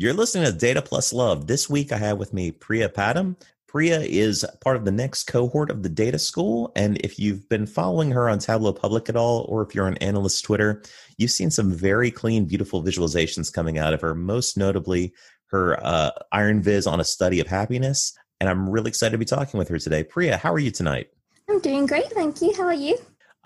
You're listening to Data Plus Love. This week I have with me Priya Padham. Priya is part of the next cohort of the Data School. And if you've been following her on Tableau Public at all, or if you're on Analyst Twitter, you've seen some very clean, beautiful visualizations coming out of her, most notably her uh, Iron Viz on a study of happiness. And I'm really excited to be talking with her today. Priya, how are you tonight? I'm doing great. Thank you. How are you?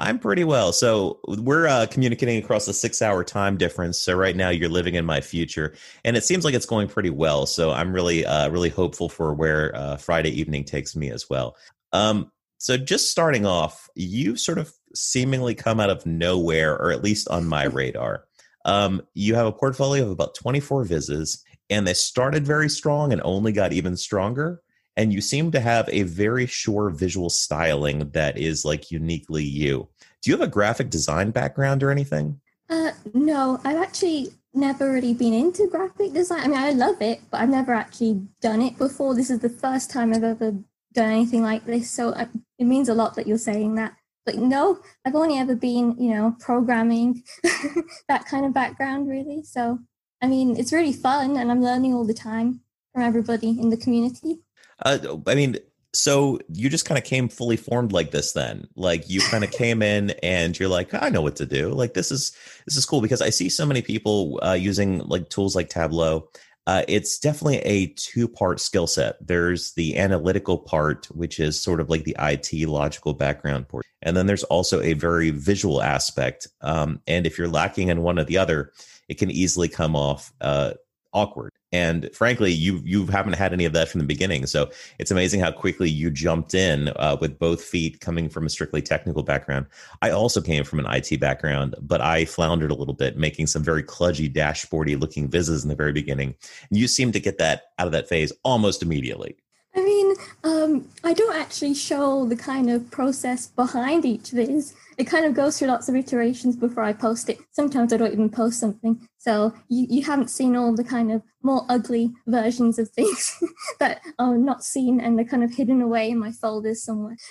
I'm pretty well. So we're uh, communicating across a six hour time difference. So right now you're living in my future, and it seems like it's going pretty well. So I'm really, uh, really hopeful for where uh, Friday evening takes me as well. Um, so just starting off, you sort of seemingly come out of nowhere, or at least on my radar. Um, you have a portfolio of about 24 vises, and they started very strong and only got even stronger and you seem to have a very sure visual styling that is like uniquely you. Do you have a graphic design background or anything? Uh, no, I've actually never really been into graphic design. I mean, I love it, but I've never actually done it before. This is the first time I've ever done anything like this, so I, it means a lot that you're saying that. But no, I've only ever been, you know, programming, that kind of background, really. So, I mean, it's really fun, and I'm learning all the time from everybody in the community. Uh, I mean, so you just kind of came fully formed like this then like you kind of came in and you're like i know what to do. Like this is this is cool because i see so many people uh, using like tools like tableau. Uh, it's definitely a two part skill set. There's the analytical part which is sort of like the it logical background part and then there's also a very visual aspect um, and if you're lacking in one or the other it can easily come off uh, awkward. And frankly, you you haven't had any of that from the beginning. So it's amazing how quickly you jumped in uh, with both feet coming from a strictly technical background. I also came from an IT background, but I floundered a little bit, making some very kludgy, dashboardy looking vizzes in the very beginning. And you seem to get that out of that phase almost immediately. I mean, um, I don't actually show the kind of process behind each viz it kind of goes through lots of iterations before I post it. Sometimes I don't even post something. So you, you haven't seen all the kind of more ugly versions of things that are not seen and they're kind of hidden away in my folders somewhere.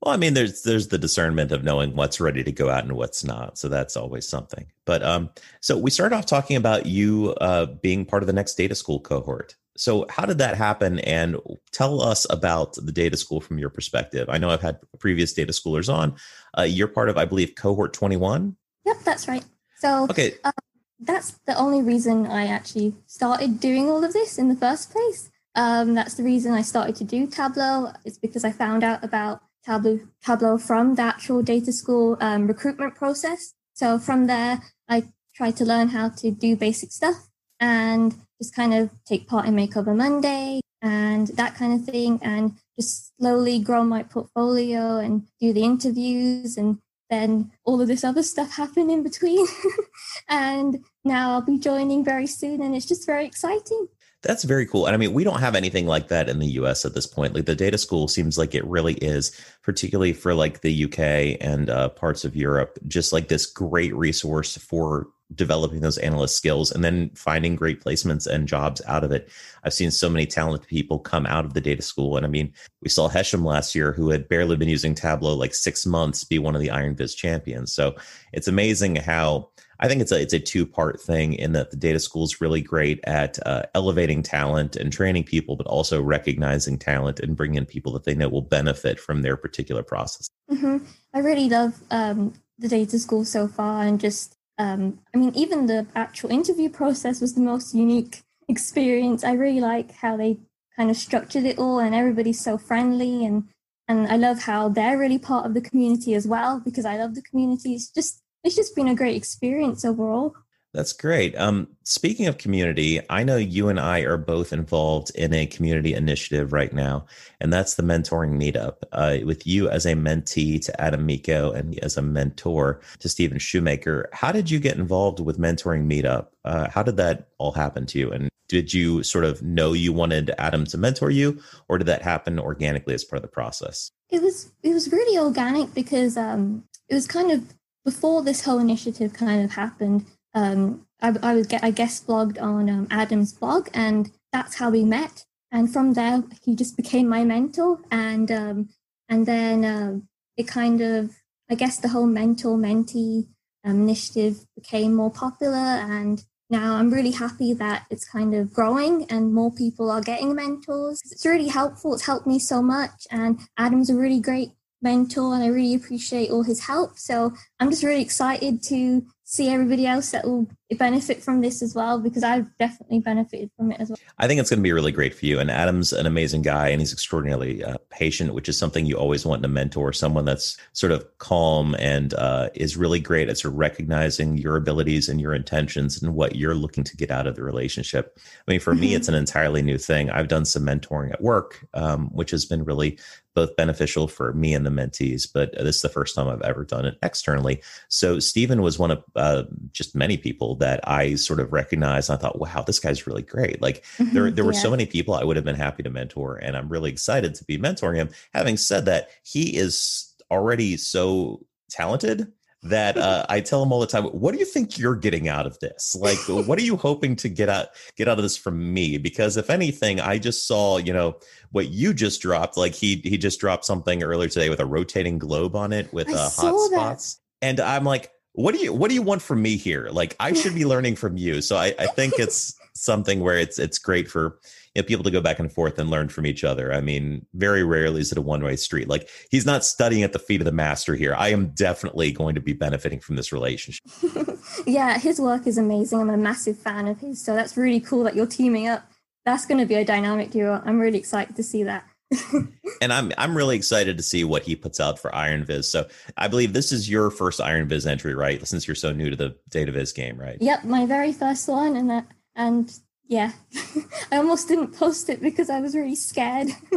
Well, I mean, there's there's the discernment of knowing what's ready to go out and what's not. So that's always something. But um, so we started off talking about you uh, being part of the next data school cohort. So, how did that happen? And tell us about the data school from your perspective. I know I've had previous data schoolers on. Uh, you're part of, I believe, cohort 21. Yep, that's right. So, okay. Uh, that's the only reason I actually started doing all of this in the first place. Um, that's the reason I started to do Tableau. It's because I found out about Tableau, Tableau from the actual data school um, recruitment process. So from there, I tried to learn how to do basic stuff and just kind of take part in Makeover Monday and that kind of thing, and just slowly grow my portfolio and do the interviews. And then all of this other stuff happened in between. and now I'll be joining very soon, and it's just very exciting. That's very cool. And I mean, we don't have anything like that in the US at this point. Like the data school seems like it really is, particularly for like the UK and uh, parts of Europe, just like this great resource for developing those analyst skills and then finding great placements and jobs out of it. I've seen so many talented people come out of the data school. And I mean, we saw Hesham last year, who had barely been using Tableau like six months, be one of the Iron Viz champions. So it's amazing how I think it's a it's a two part thing in that the data school is really great at uh, elevating talent and training people, but also recognizing talent and bringing in people that they know will benefit from their particular process. Mm-hmm. I really love um, the data school so far, and just um, I mean, even the actual interview process was the most unique experience. I really like how they kind of structured it all, and everybody's so friendly and and I love how they're really part of the community as well because I love the community. It's just it's just been a great experience overall. That's great. Um, speaking of community, I know you and I are both involved in a community initiative right now, and that's the mentoring meetup. Uh, with you as a mentee to Adam Mico and as a mentor to Stephen Shoemaker, how did you get involved with mentoring meetup? Uh, how did that all happen to you? And did you sort of know you wanted Adam to mentor you, or did that happen organically as part of the process? It was it was really organic because um, it was kind of before this whole initiative kind of happened, um, I, I was I guest blogged on um, Adam's blog, and that's how we met. And from there, he just became my mentor, and um, and then uh, it kind of I guess the whole mentor mentee um, initiative became more popular, and now. I'm really happy that it's kind of growing and more people are getting mentors. It's really helpful. It's helped me so much. And Adam's a really great mentor and I really appreciate all his help. So I'm just really excited to see everybody else that will benefit from this as well because I've definitely benefited from it as well. I think it's going to be really great for you. And Adam's an amazing guy and he's extraordinarily uh, patient, which is something you always want in a mentor, someone that's sort of calm and uh, is really great at sort of recognizing your abilities and your intentions and what you're looking to get out of the relationship. I mean, for mm-hmm. me, it's an entirely new thing. I've done some mentoring at work, um, which has been really both beneficial for me and the mentees, but this is the first time I've ever done it externally. So Stephen was one of uh, just many people that I sort of recognized. I thought, wow, this guy's really great. Like mm-hmm, there, there were yeah. so many people I would have been happy to mentor, and I'm really excited to be mentoring him. Having said that, he is already so talented that uh, I tell him all the time, "What do you think you're getting out of this? Like, what are you hoping to get out get out of this from me? Because if anything, I just saw, you know, what you just dropped. Like he he just dropped something earlier today with a rotating globe on it with uh, hot spots, and I'm like, what do you what do you want from me here? Like, I should be learning from you. So I, I think it's something where it's it's great for you know, people to go back and forth and learn from each other. I mean, very rarely is it a one way street. Like he's not studying at the feet of the master here. I am definitely going to be benefiting from this relationship. yeah, his work is amazing. I'm a massive fan of his. So that's really cool that you're teaming up. That's going to be a dynamic duo. I'm really excited to see that. and I'm I'm really excited to see what he puts out for Iron Viz. So I believe this is your first Iron Viz entry, right? Since you're so new to the Data Viz game, right? Yep, my very first one, and that and yeah, I almost didn't post it because I was really scared.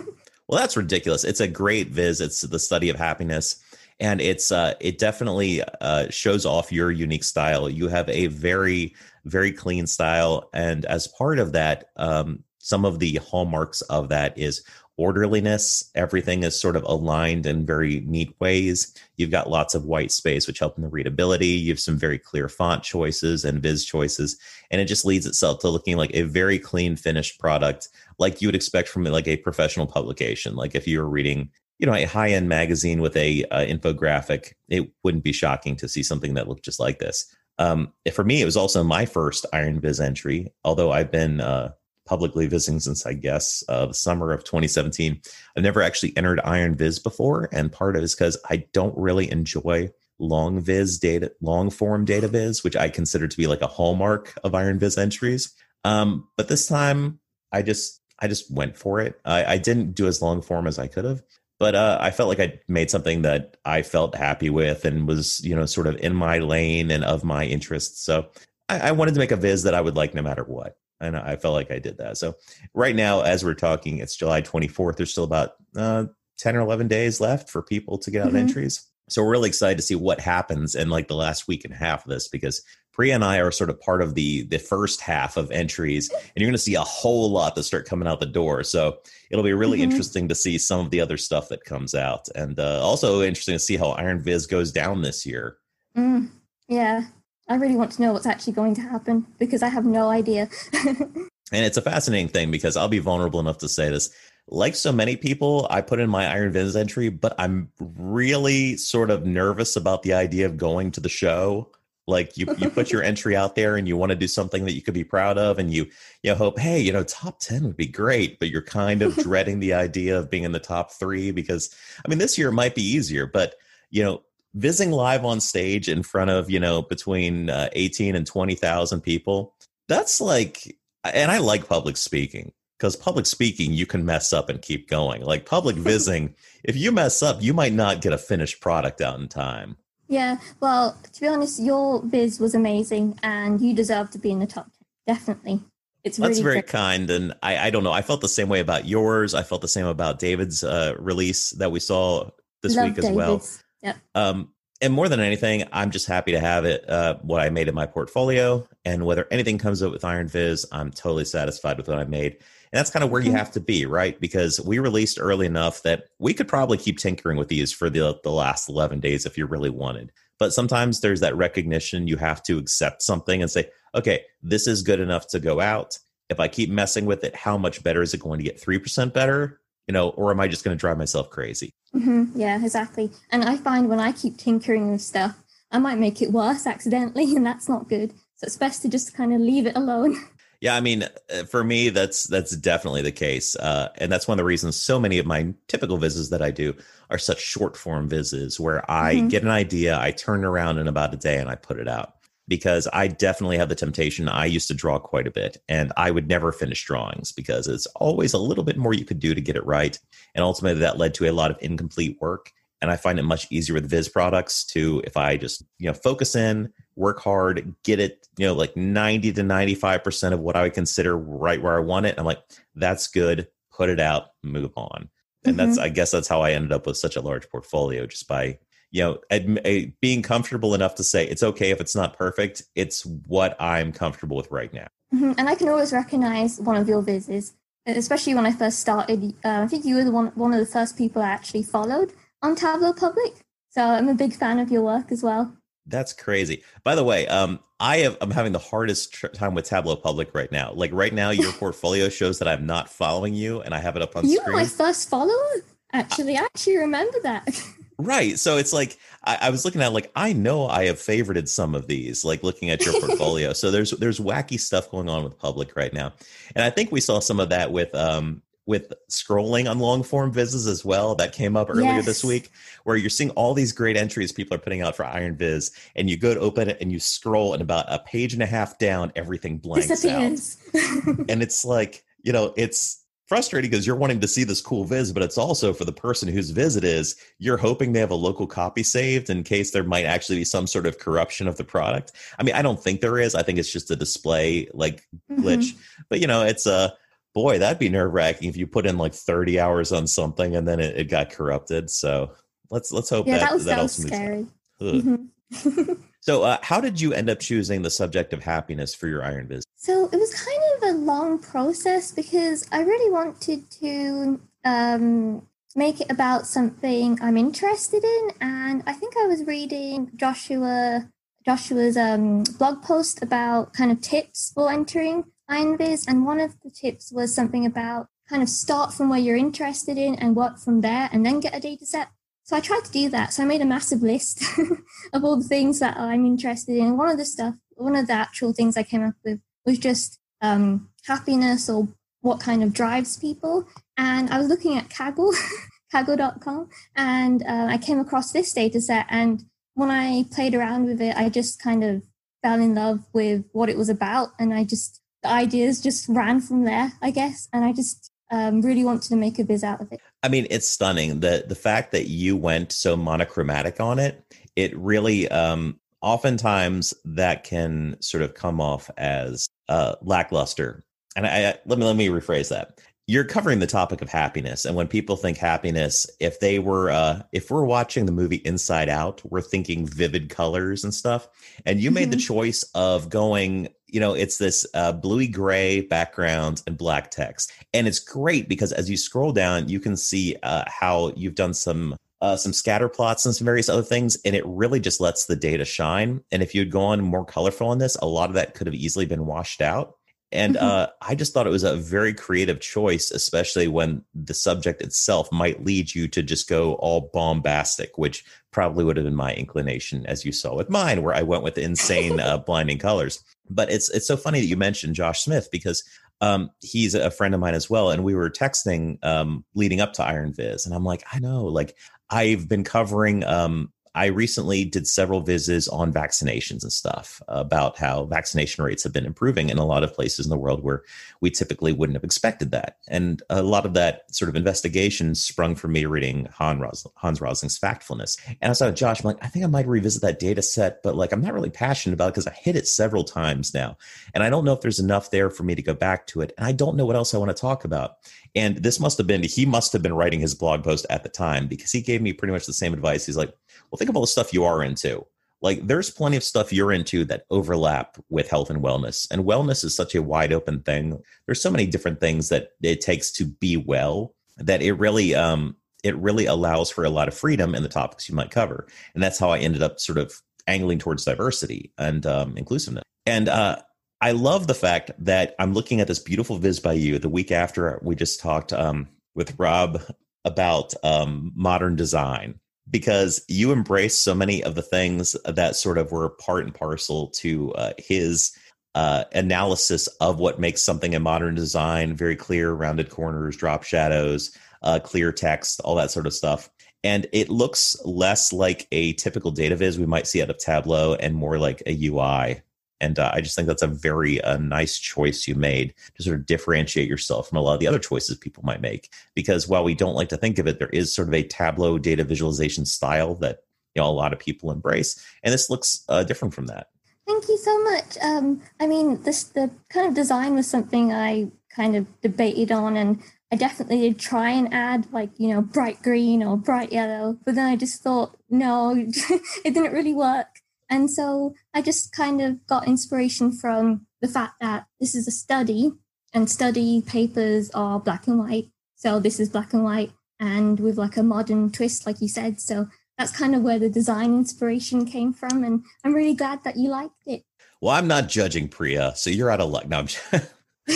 well, that's ridiculous. It's a great viz. It's the study of happiness, and it's uh, it definitely uh, shows off your unique style. You have a very very clean style, and as part of that, um, some of the hallmarks of that is orderliness. Everything is sort of aligned in very neat ways. You've got lots of white space, which help in the readability. You have some very clear font choices and viz choices, and it just leads itself to looking like a very clean, finished product, like you would expect from like a professional publication. Like if you were reading, you know, a high-end magazine with a uh, infographic, it wouldn't be shocking to see something that looked just like this. Um, for me, it was also my first Iron Viz entry, although I've been uh, publicly visiting since I guess the summer of 2017. I've never actually entered Iron Viz before, and part of it is because I don't really enjoy long viz data, long form data viz, which I consider to be like a hallmark of Iron Viz entries. Um, but this time, I just I just went for it. I, I didn't do as long form as I could have, but uh, I felt like I made something that I felt happy with and was you know sort of in my lane and of my interests. So I wanted to make a viz that I would like no matter what and I felt like I did that. So right now, as we're talking, it's July 24th. There's still about uh, 10 or 11 days left for people to get out mm-hmm. entries. So we're really excited to see what happens in like the last week and a half of this because Priya and I are sort of part of the the first half of entries, and you're going to see a whole lot that start coming out the door. So it'll be really mm-hmm. interesting to see some of the other stuff that comes out, and uh, also interesting to see how Iron Viz goes down this year. Mm, yeah, I really want to know what's actually going to happen because I have no idea. and it's a fascinating thing because I'll be vulnerable enough to say this. Like so many people, I put in my Iron Viz entry, but I'm really sort of nervous about the idea of going to the show. Like you, you put your entry out there and you want to do something that you could be proud of, and you, you hope, hey, you know, top 10 would be great, but you're kind of dreading the idea of being in the top three because, I mean, this year might be easier, but, you know, visiting live on stage in front of you know between uh, 18 and 20,000 people that's like and I like public speaking because public speaking you can mess up and keep going like public visiting if you mess up you might not get a finished product out in time yeah well to be honest your viz was amazing and you deserve to be in the top 10 definitely it's really that's very great. kind and I, I don't know i felt the same way about yours i felt the same about david's uh, release that we saw this Love week as David's. well yeah. Um, and more than anything, I'm just happy to have it, uh, what I made in my portfolio. And whether anything comes up with Iron Viz, I'm totally satisfied with what I made. And that's kind of where you mm-hmm. have to be, right? Because we released early enough that we could probably keep tinkering with these for the, the last 11 days if you really wanted. But sometimes there's that recognition you have to accept something and say, okay, this is good enough to go out. If I keep messing with it, how much better is it going to get 3% better? You know, or am I just going to drive myself crazy? Mm-hmm. Yeah, exactly. And I find when I keep tinkering with stuff, I might make it worse accidentally, and that's not good. So it's best to just kind of leave it alone. Yeah, I mean, uh, for me, that's that's definitely the case, uh, and that's one of the reasons so many of my typical vises that I do are such short form vises, where I mm-hmm. get an idea, I turn around in about a day, and I put it out. Because I definitely have the temptation. I used to draw quite a bit, and I would never finish drawings because it's always a little bit more you could do to get it right, and ultimately that led to a lot of incomplete work. And I find it much easier with Viz products to if I just you know focus in, work hard, get it, you know, like 90 to 95% of what I would consider right where I want it. I'm like, that's good. Put it out, move on. And mm-hmm. that's, I guess that's how I ended up with such a large portfolio just by, you know, being comfortable enough to say it's okay if it's not perfect. It's what I'm comfortable with right now. Mm-hmm. And I can always recognize one of your vises, especially when I first started. Uh, I think you were the one, one of the first people I actually followed on Tableau Public. So I'm a big fan of your work as well. That's crazy. By the way, um, I have, I'm having the hardest tr- time with Tableau Public right now. Like right now, your portfolio shows that I'm not following you, and I have it up on. You screen. were my first follower. Actually, I actually remember that. Right. So it's like I, I, was looking at like I know I have favorited some of these, like looking at your portfolio. so there's there's wacky stuff going on with public right now. And I think we saw some of that with um with scrolling on long form vises as well that came up earlier yes. this week where you're seeing all these great entries people are putting out for iron viz and you go to open it and you scroll and about a page and a half down everything blanks out and it's like you know it's frustrating because you're wanting to see this cool viz but it's also for the person whose viz it is you're hoping they have a local copy saved in case there might actually be some sort of corruption of the product i mean i don't think there is i think it's just a display like glitch mm-hmm. but you know it's a uh, boy, that'd be nerve wracking if you put in like 30 hours on something and then it, it got corrupted. So let's let's hope yeah, that that, was, that also scary. Mm-hmm. so uh, how did you end up choosing the subject of happiness for your iron viz? So it was kind of a long process because I really wanted to um, make it about something I'm interested in, and I think I was reading Joshua Joshua's um, blog post about kind of tips for entering IronViz, and one of the tips was something about kind of start from where you're interested in and work from there, and then get a data set. So I tried to do that. So I made a massive list of all the things that I'm interested in. One of the stuff, one of the actual things I came up with was just um, happiness or what kind of drives people. And I was looking at Kaggle, kaggle.com, and uh, I came across this data set. And when I played around with it, I just kind of fell in love with what it was about. And I just the ideas just ran from there, I guess. And I just um, really wanted to make a viz out of it. I mean, it's stunning. The the fact that you went so monochromatic on it, it really um oftentimes that can sort of come off as uh lackluster. And I, I let me let me rephrase that you're covering the topic of happiness and when people think happiness if they were uh if we're watching the movie inside out we're thinking vivid colors and stuff and you mm-hmm. made the mm-hmm. choice of going you know it's this uh, bluey gray background and black text and it's great because as you scroll down you can see uh, how you've done some uh, some scatter plots and some various other things, and it really just lets the data shine. And if you'd gone more colorful on this, a lot of that could have easily been washed out. And mm-hmm. uh, I just thought it was a very creative choice, especially when the subject itself might lead you to just go all bombastic, which probably would have been my inclination, as you saw with mine, where I went with insane, uh, blinding colors. But it's it's so funny that you mentioned Josh Smith because um, he's a friend of mine as well, and we were texting um, leading up to Iron Viz, and I'm like, I know, like I've been covering um, I recently did several visits on vaccinations and stuff about how vaccination rates have been improving in a lot of places in the world where we typically wouldn't have expected that. And a lot of that sort of investigation sprung from me reading Hans, Ros- Hans Rosling's Factfulness. And I like, Josh, I'm like, I think I might revisit that data set, but like, I'm not really passionate about it because I hit it several times now. And I don't know if there's enough there for me to go back to it. And I don't know what else I want to talk about. And this must have been, he must have been writing his blog post at the time because he gave me pretty much the same advice. He's like, well, think of all the stuff you are into. Like, there's plenty of stuff you're into that overlap with health and wellness. And wellness is such a wide open thing. There's so many different things that it takes to be well that it really, um, it really allows for a lot of freedom in the topics you might cover. And that's how I ended up sort of angling towards diversity and um, inclusiveness. And uh, I love the fact that I'm looking at this beautiful viz by you the week after we just talked um, with Rob about um, modern design because you embrace so many of the things that sort of were part and parcel to uh, his uh, analysis of what makes something a modern design very clear, rounded corners, drop shadows, uh, clear text, all that sort of stuff. And it looks less like a typical data viz we might see out of Tableau and more like a UI and uh, I just think that's a very uh, nice choice you made to sort of differentiate yourself from a lot of the other choices people might make. Because while we don't like to think of it, there is sort of a Tableau data visualization style that you know a lot of people embrace, and this looks uh, different from that. Thank you so much. Um, I mean, this the kind of design was something I kind of debated on, and I definitely did try and add like you know bright green or bright yellow, but then I just thought no, it didn't really work. And so I just kind of got inspiration from the fact that this is a study and study papers are black and white. So this is black and white and with like a modern twist, like you said. So that's kind of where the design inspiration came from. And I'm really glad that you liked it. Well, I'm not judging Priya, so you're out of luck. No, I'm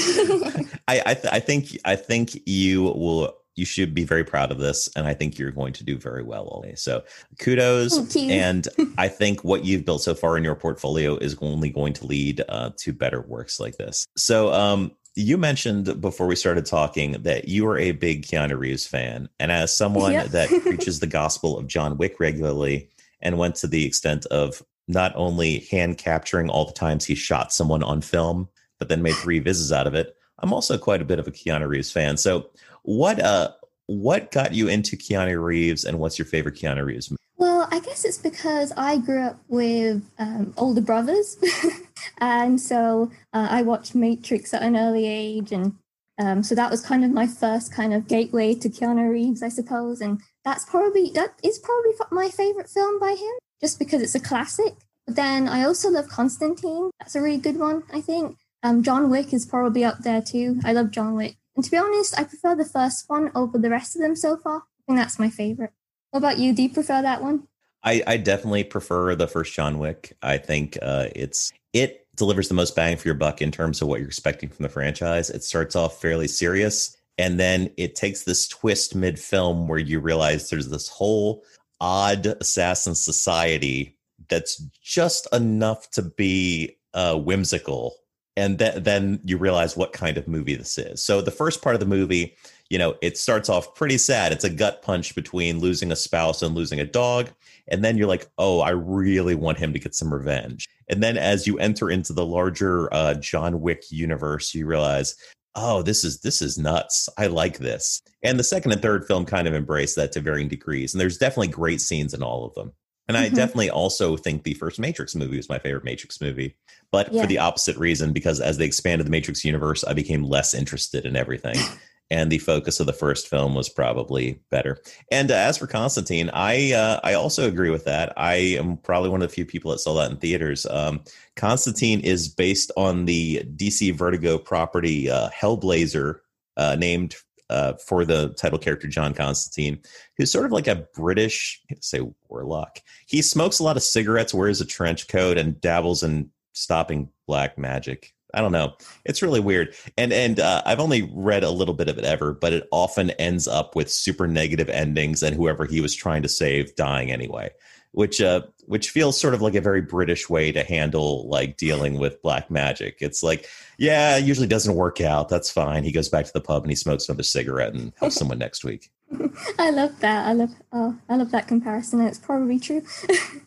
I I, th- I think I think you will you should be very proud of this and i think you're going to do very well Ollie. so kudos and i think what you've built so far in your portfolio is only going to lead uh, to better works like this so um, you mentioned before we started talking that you are a big keanu reeves fan and as someone yep. that preaches the gospel of john wick regularly and went to the extent of not only hand capturing all the times he shot someone on film but then made three visits out of it i'm also quite a bit of a keanu reeves fan so what uh what got you into Keanu Reeves and what's your favorite Keanu Reeves movie? Well, I guess it's because I grew up with um, older brothers. and so uh, I watched Matrix at an early age. And um, so that was kind of my first kind of gateway to Keanu Reeves, I suppose. And that's probably, that is probably my favorite film by him, just because it's a classic. But then I also love Constantine. That's a really good one, I think. Um, John Wick is probably up there too. I love John Wick. And to be honest, I prefer the first one over the rest of them so far. I think that's my favorite. What about you? Do you prefer that one? I, I definitely prefer the first John Wick. I think uh, it's it delivers the most bang for your buck in terms of what you're expecting from the franchise. It starts off fairly serious, and then it takes this twist mid film where you realize there's this whole odd assassin society that's just enough to be uh, whimsical and th- then you realize what kind of movie this is. So the first part of the movie, you know, it starts off pretty sad. It's a gut punch between losing a spouse and losing a dog. And then you're like, oh, I really want him to get some revenge. And then as you enter into the larger uh, John Wick universe, you realize, oh, this is this is nuts. I like this. And the second and third film kind of embrace that to varying degrees. And there's definitely great scenes in all of them. And mm-hmm. I definitely also think the first Matrix movie was my favorite Matrix movie, but yeah. for the opposite reason, because as they expanded the Matrix universe, I became less interested in everything. and the focus of the first film was probably better. And uh, as for Constantine, I uh, I also agree with that. I am probably one of the few people that saw that in theaters. Um, Constantine is based on the DC Vertigo property uh, Hellblazer, uh, named uh, for the title character John Constantine, who's sort of like a British, say warlock. He smokes a lot of cigarettes, wears a trench coat, and dabbles in stopping black magic. I don't know. It's really weird, and and uh, I've only read a little bit of it ever, but it often ends up with super negative endings, and whoever he was trying to save dying anyway which uh, which feels sort of like a very British way to handle like dealing with black magic. It's like, yeah, it usually doesn't work out. That's fine. He goes back to the pub and he smokes another cigarette and helps someone next week. I love that. I love oh, I love that comparison. It's probably true.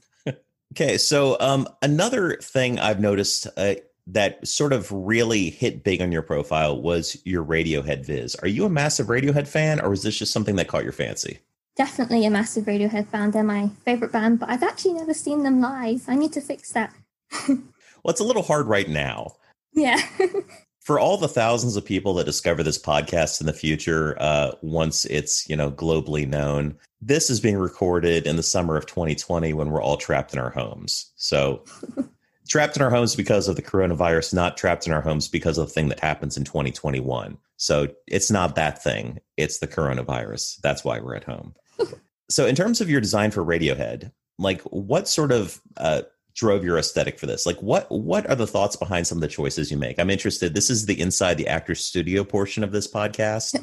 okay, so um, another thing I've noticed. Uh, that sort of really hit big on your profile was your Radiohead viz. Are you a massive Radiohead fan, or was this just something that caught your fancy? Definitely a massive Radiohead fan. They're my favorite band, but I've actually never seen them live. I need to fix that. well, it's a little hard right now. Yeah. For all the thousands of people that discover this podcast in the future, uh, once it's you know globally known, this is being recorded in the summer of 2020 when we're all trapped in our homes. So trapped in our homes because of the coronavirus, not trapped in our homes because of the thing that happens in 2021. So it's not that thing, it's the coronavirus. That's why we're at home. So, in terms of your design for Radiohead, like what sort of uh, drove your aesthetic for this? Like, what what are the thoughts behind some of the choices you make? I'm interested. This is the inside the actor studio portion of this podcast.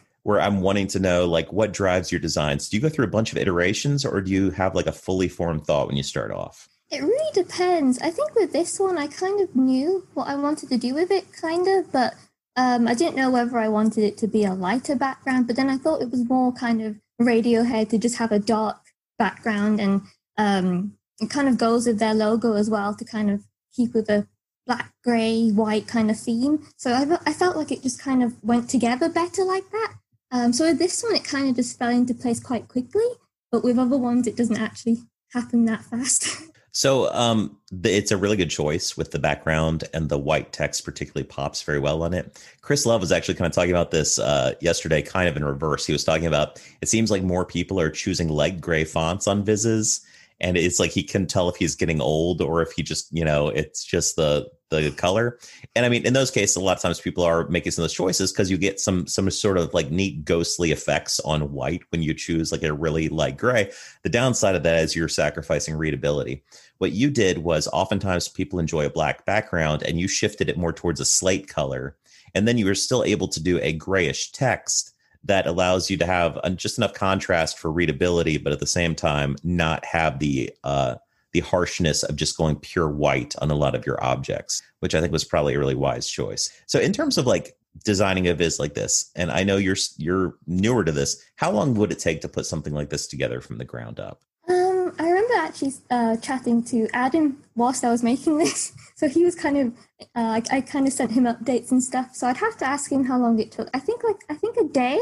where I'm wanting to know like what drives your designs. Do you go through a bunch of iterations or do you have like a fully formed thought when you start off? It really depends. I think with this one, I kind of knew what I wanted to do with it, kind of, but um, I didn't know whether I wanted it to be a lighter background. But then I thought it was more kind of Radiohead to just have a dark background, and um, it kind of goes with their logo as well to kind of keep with a black, grey, white kind of theme. So I, I felt like it just kind of went together better like that. Um, so with this one, it kind of just fell into place quite quickly. But with other ones, it doesn't actually happen that fast. So um, it's a really good choice with the background and the white text particularly pops very well on it. Chris Love was actually kind of talking about this uh, yesterday, kind of in reverse. He was talking about it seems like more people are choosing light gray fonts on Vizes, and it's like he can tell if he's getting old or if he just you know it's just the the color. And I mean, in those cases, a lot of times people are making some of those choices because you get some some sort of like neat ghostly effects on white when you choose like a really light gray. The downside of that is you're sacrificing readability. What you did was oftentimes people enjoy a black background and you shifted it more towards a slate color. And then you were still able to do a grayish text that allows you to have just enough contrast for readability, but at the same time, not have the uh, the harshness of just going pure white on a lot of your objects, which I think was probably a really wise choice. So in terms of like designing a viz like this, and I know you're you're newer to this, how long would it take to put something like this together from the ground up? Um, I remember actually uh, chatting to Adam whilst I was making this. So he was kind of, uh, I, I kind of sent him updates and stuff. So I'd have to ask him how long it took. I think like I think a day,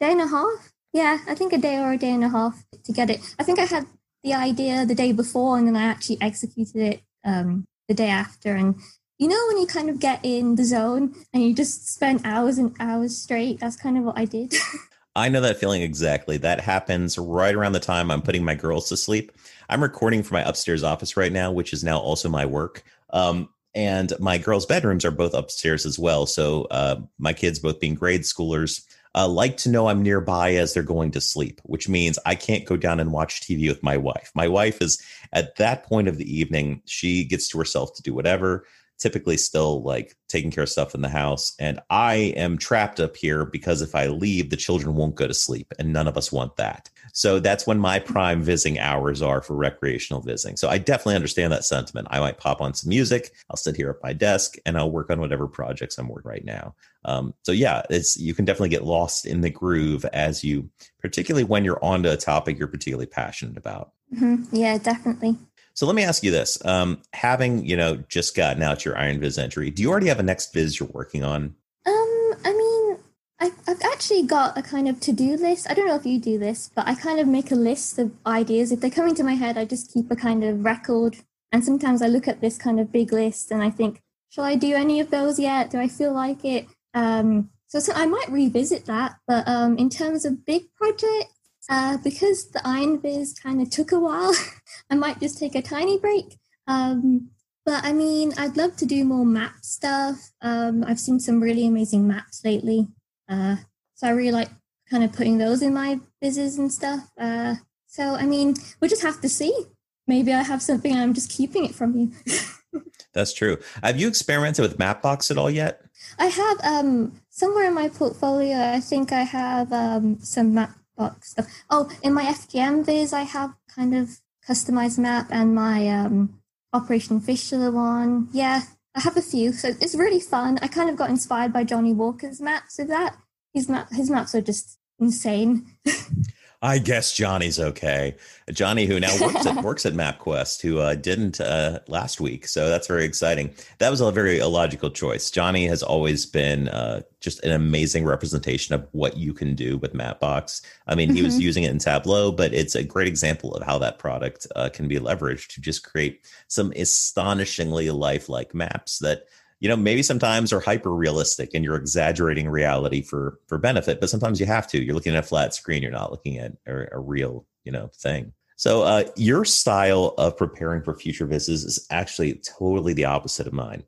day and a half. Yeah, I think a day or a day and a half to get it. I think I had the idea the day before and then I actually executed it um, the day after. And you know, when you kind of get in the zone and you just spend hours and hours straight, that's kind of what I did. I know that feeling exactly. That happens right around the time I'm putting my girls to sleep. I'm recording for my upstairs office right now, which is now also my work. Um, and my girls' bedrooms are both upstairs as well. So uh, my kids, both being grade schoolers, uh, like to know I'm nearby as they're going to sleep, which means I can't go down and watch TV with my wife. My wife is at that point of the evening, she gets to herself to do whatever typically still like taking care of stuff in the house. And I am trapped up here because if I leave, the children won't go to sleep. And none of us want that. So that's when my prime visiting hours are for recreational visiting. So I definitely understand that sentiment. I might pop on some music. I'll sit here at my desk and I'll work on whatever projects I'm working right now. Um, so yeah, it's you can definitely get lost in the groove as you, particularly when you're onto a topic you're particularly passionate about. Mm-hmm. Yeah, definitely. So let me ask you this: um, having you know just gotten out your Iron Viz entry, do you already have a next Viz you're working on? I I've actually got a kind of to-do list. I don't know if you do this, but I kind of make a list of ideas. If they come into my head, I just keep a kind of record. And sometimes I look at this kind of big list and I think, shall I do any of those yet? Do I feel like it? Um, so, so I might revisit that. But um, in terms of big projects, uh, because the Iron Viz kind of took a while, I might just take a tiny break. Um, but I mean, I'd love to do more map stuff. Um, I've seen some really amazing maps lately. Uh, so I really like kind of putting those in my vizes and stuff. Uh, so, I mean, we'll just have to see. Maybe I have something and I'm just keeping it from you. That's true. Have you experimented with Mapbox at all yet? I have um, somewhere in my portfolio. I think I have um, some Mapbox stuff. Oh, in my FGM viz, I have kind of customized map and my um, Operation Fistula one. Yeah, I have a few, so it's really fun. I kind of got inspired by Jonni Walker's maps of that. His map, his maps are just insane. I guess Jonni's okay. Jonni, who now works at works at MapQuest, who uh, didn't uh, last week, so that's very exciting. That was a very illogical choice. Jonni has always been uh, just an amazing representation of what you can do with Mapbox. I mean, mm-hmm. he was mm-hmm. using it in Tableau, but it's a great example of how that product uh, can be leveraged to just create some astonishingly lifelike maps that you know maybe sometimes are hyper realistic and you're exaggerating reality for for benefit but sometimes you have to you're looking at a flat screen you're not looking at a, a real you know thing so uh, your style of preparing for future visits is actually totally the opposite of mine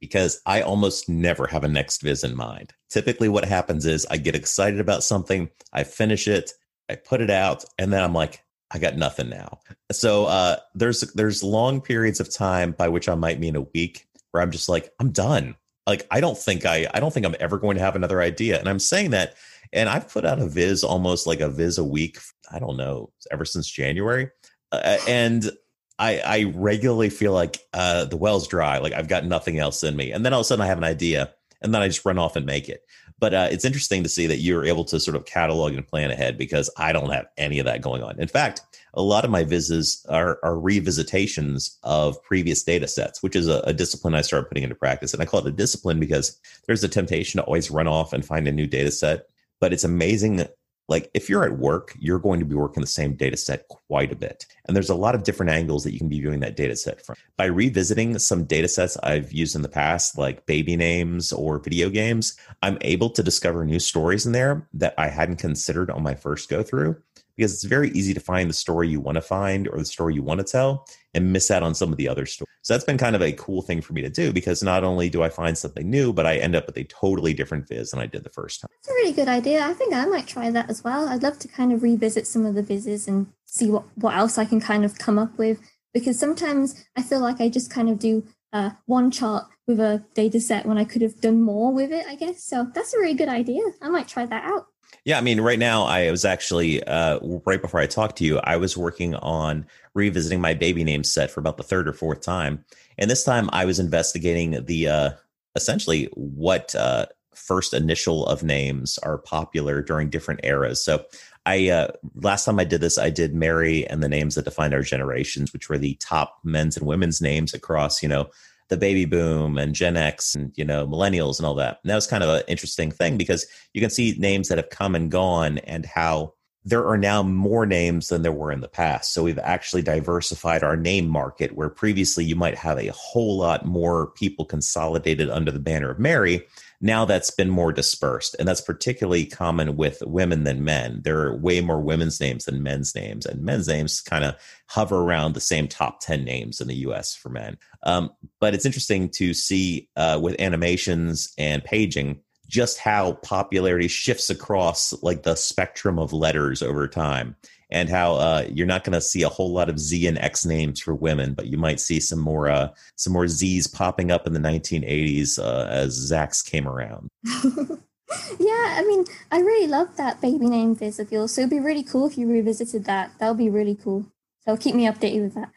because I almost never have a next viz in mind. Typically, what happens is I get excited about something, I finish it, I put it out, and then I'm like, I got nothing now. So uh, there's there's long periods of time by which I might mean a week where I'm just like, I'm done. Like, I don't think I, I don't think I'm ever going to have another idea. And I'm saying that And I've put out a viz almost like a viz a week. I don't know, ever since January. Uh, and I, I regularly feel like uh, the well's dry. Like I've got nothing else in me. And then all of a sudden I have an idea and then I just run off and make it. But uh, it's interesting to see that you're able to sort of catalog and plan ahead because I don't have any of that going on. In fact, a lot of my visits are, are revisitations of previous data sets, which is a, a, discipline I started putting into practice. And I call it a discipline because there's a temptation to always run off and find a new data set. But it's amazing like if you're at work you're going to be working the same data set quite a bit and there's a lot of different angles that you can be viewing that data set from by revisiting some data sets i've used in the past like baby names or video games i'm able to discover new stories in there that i hadn't considered on my first go through because it's very easy to find the story you want to find or the story you want to tell and miss out on some of the other stories. So that's been kind of a cool thing for me to do because not only do I find something new, but I end up with a totally different viz than I did the first time. That's a really good idea. I think I might try that as well. I'd love to kind of revisit some of the vizes and see what, what else I can kind of come up with because sometimes I feel like I just kind of do uh, one chart with a data set when I could have done more with it, I guess. So that's a really good idea. I might try that out. Yeah, I mean, right now I was actually uh, right before I talked to you, I was working on revisiting my baby name set for about the third or fourth time, and this time I was investigating the uh, essentially what uh, first initial of names are popular during different eras. So I uh, last time I did this, I did Mary and the names that defined our generations, which were the top men's and women's names across you know the baby boom and Gen X and you know millennials and all that. And that was kind of an interesting thing because you can see names that have come and gone and how there are now more names than there were in the past. So we've actually diversified our name market where previously you might have a whole lot more people consolidated under the banner of Mary. Now that's been more dispersed. And that's particularly common with women than men. There are way more women's names than men's names. And men's names kind of hover around the same top 10 names in the US for men. Um, but it's interesting to see uh, with animations and paging just how popularity shifts across like the spectrum of letters over time and how uh, you're not going to see a whole lot of Z and X names for women, but you might see some more uh, some more Z's popping up in the 1980s uh, as Zax came around. yeah, I mean, I really love that baby name viz of yours. So it'd be really cool if you revisited that. That would be really cool. So keep me updated with that.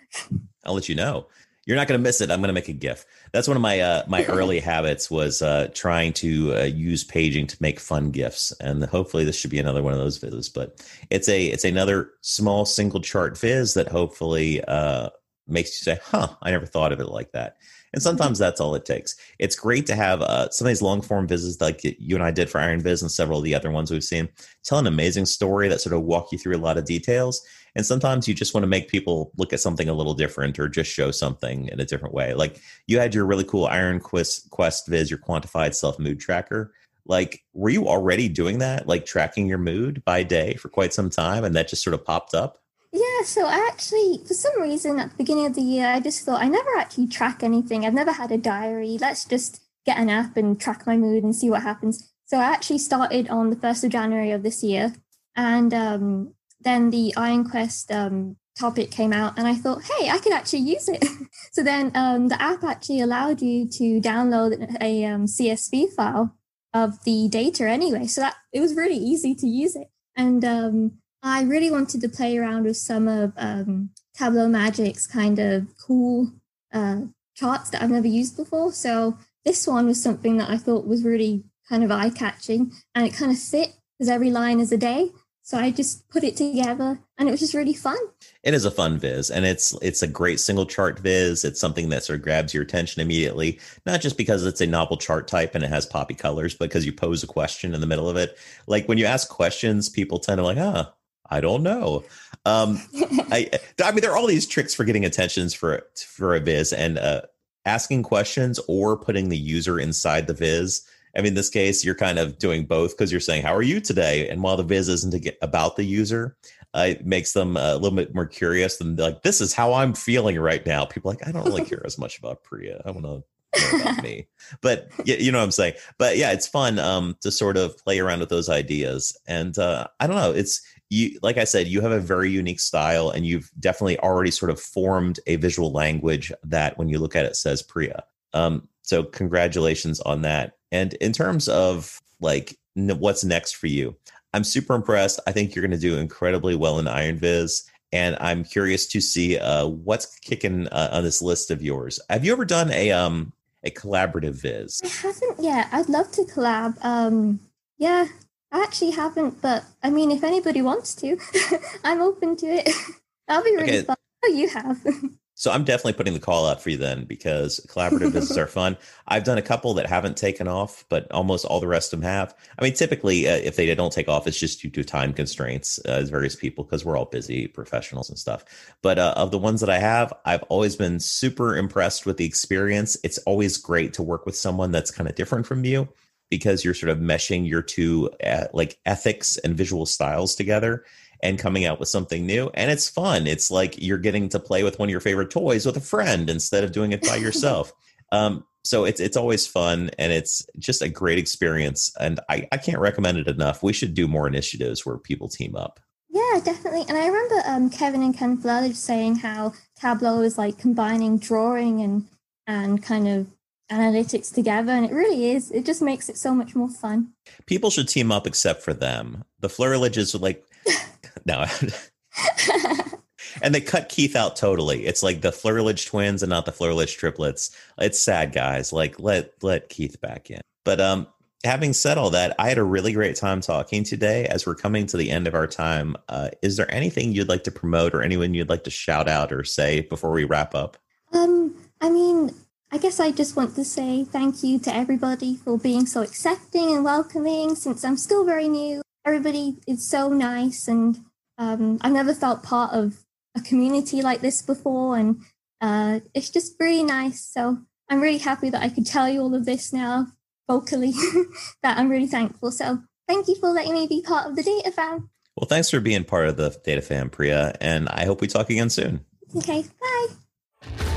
I'll let you know you're not going to miss it. I'm going to make a GIF. That's one of my uh, my early habits was uh, trying to uh, use paging to make fun GIFs, and hopefully this should be another one of those viz. But it's a it's another small single chart viz that hopefully uh, makes you say, "Huh, I never thought of it like that." And sometimes that's all it takes. It's great to have uh, some of these long form visits like you and I did for Iron Viz and several of the other ones we've seen, tell an amazing story that sort of walk you through a lot of details. And sometimes you just want to make people look at something a little different or just show something in a different way. Like you had your really cool Iron Quest, Quest Viz, your quantified self mood tracker. Like, were you already doing that, like tracking your mood by day for quite some time, and that just sort of popped up? Yeah, so I actually, for some reason, at the beginning of the year, I just thought I never actually track anything. I've never had a diary. Let's just get an app and track my mood and see what happens. So I actually started on the 1st of January of this year. And um, then the Iron Quest um, topic came out, and I thought, hey, I could actually use it. so then um, the app actually allowed you to download a um, CSV file of the data anyway. So that it was really easy to use it. And um, I really wanted to play around with some of um, Tableau Magic's kind of cool uh, charts that I've never used before. So this one was something that I thought was really kind of eye catching and it kind of fit because every line is a day. So I just put it together and it was just really fun. It is a fun viz and it's it's a great single chart viz. It's something that sort of grabs your attention immediately, not just because it's a novel chart type and it has poppy colors, but because you pose a question in the middle of it. Like when you ask questions, people tend to like, ah, I don't know. Um, I I mean, there are all these tricks for getting attentions for for a viz and uh, asking questions or putting the user inside the viz I mean, in this case, you're kind of doing both because you're saying, "How are you today?" And while the viz isn't about the user, uh, it makes them a little bit more curious than like, "This is how I'm feeling right now." People like, I don't really care as much about Priya. I want to know about me. But you know what I'm saying. But yeah, it's fun um, to sort of play around with those ideas. And uh, I don't know. It's you. Like I said, you have a very unique style, and you've definitely already sort of formed a visual language that, when you look at it, says Priya. Um, so congratulations on that. And in terms of like what's next for you. I'm super impressed. I think you're going to do incredibly well in Iron Viz and I'm curious to see uh, what's kicking uh, on this list of yours. Have you ever done a um a collaborative viz? I haven't yet. I'd love to collab. Um, yeah, I actually haven't, but I mean, if anybody wants to, I'm open to it. That'll be really okay. fun. Oh, you have. So I'm definitely putting the call out for you then because collaborative vizzes are fun. I've done a couple that haven't taken off, but almost all the rest of them have. I mean, typically, uh, if they don't take off, it's just due to time constraints uh, as various people because we're all busy professionals and stuff. But uh, of the ones that I have, I've always been super impressed with the experience. It's always great to work with someone that's kind of different from you because you're sort of meshing your two uh, like ethics and visual styles together and coming out with something new. And it's fun. It's like you're getting to play with one of your favorite toys with a friend instead of doing it by yourself. um, so it's it's always fun and it's just a great experience. And I, I can't recommend it enough. We should do more initiatives where people team up. Yeah, definitely. And I remember um, Kevin and Ken Flerlage saying how Tableau is like combining drawing and and kind of analytics together and it really is it just makes it so much more fun people should team up except for them the Flerlages are like no. and they cut Keith out totally. It's like the Flerlage twins and not the Flerlage triplets. It's sad, guys. Like let let Keith back in. But um, having said all that, I had a really great time talking today. As we're coming to the end of our time, uh, is there anything you'd like to promote or anyone you'd like to shout out or say before we wrap up? Um, I mean, I guess I just want to say thank you to everybody for being so accepting and welcoming. Since I'm still very new, everybody is so nice and um, I've never felt part of a community like this before, and uh, it's just really nice. So I'm really happy that I could tell you all of this now vocally. that I'm really thankful. So thank you for letting me be part of the Data Fam. Well, thanks for being part of the Data Fam, Priya, and I hope we talk again soon. Okay, bye.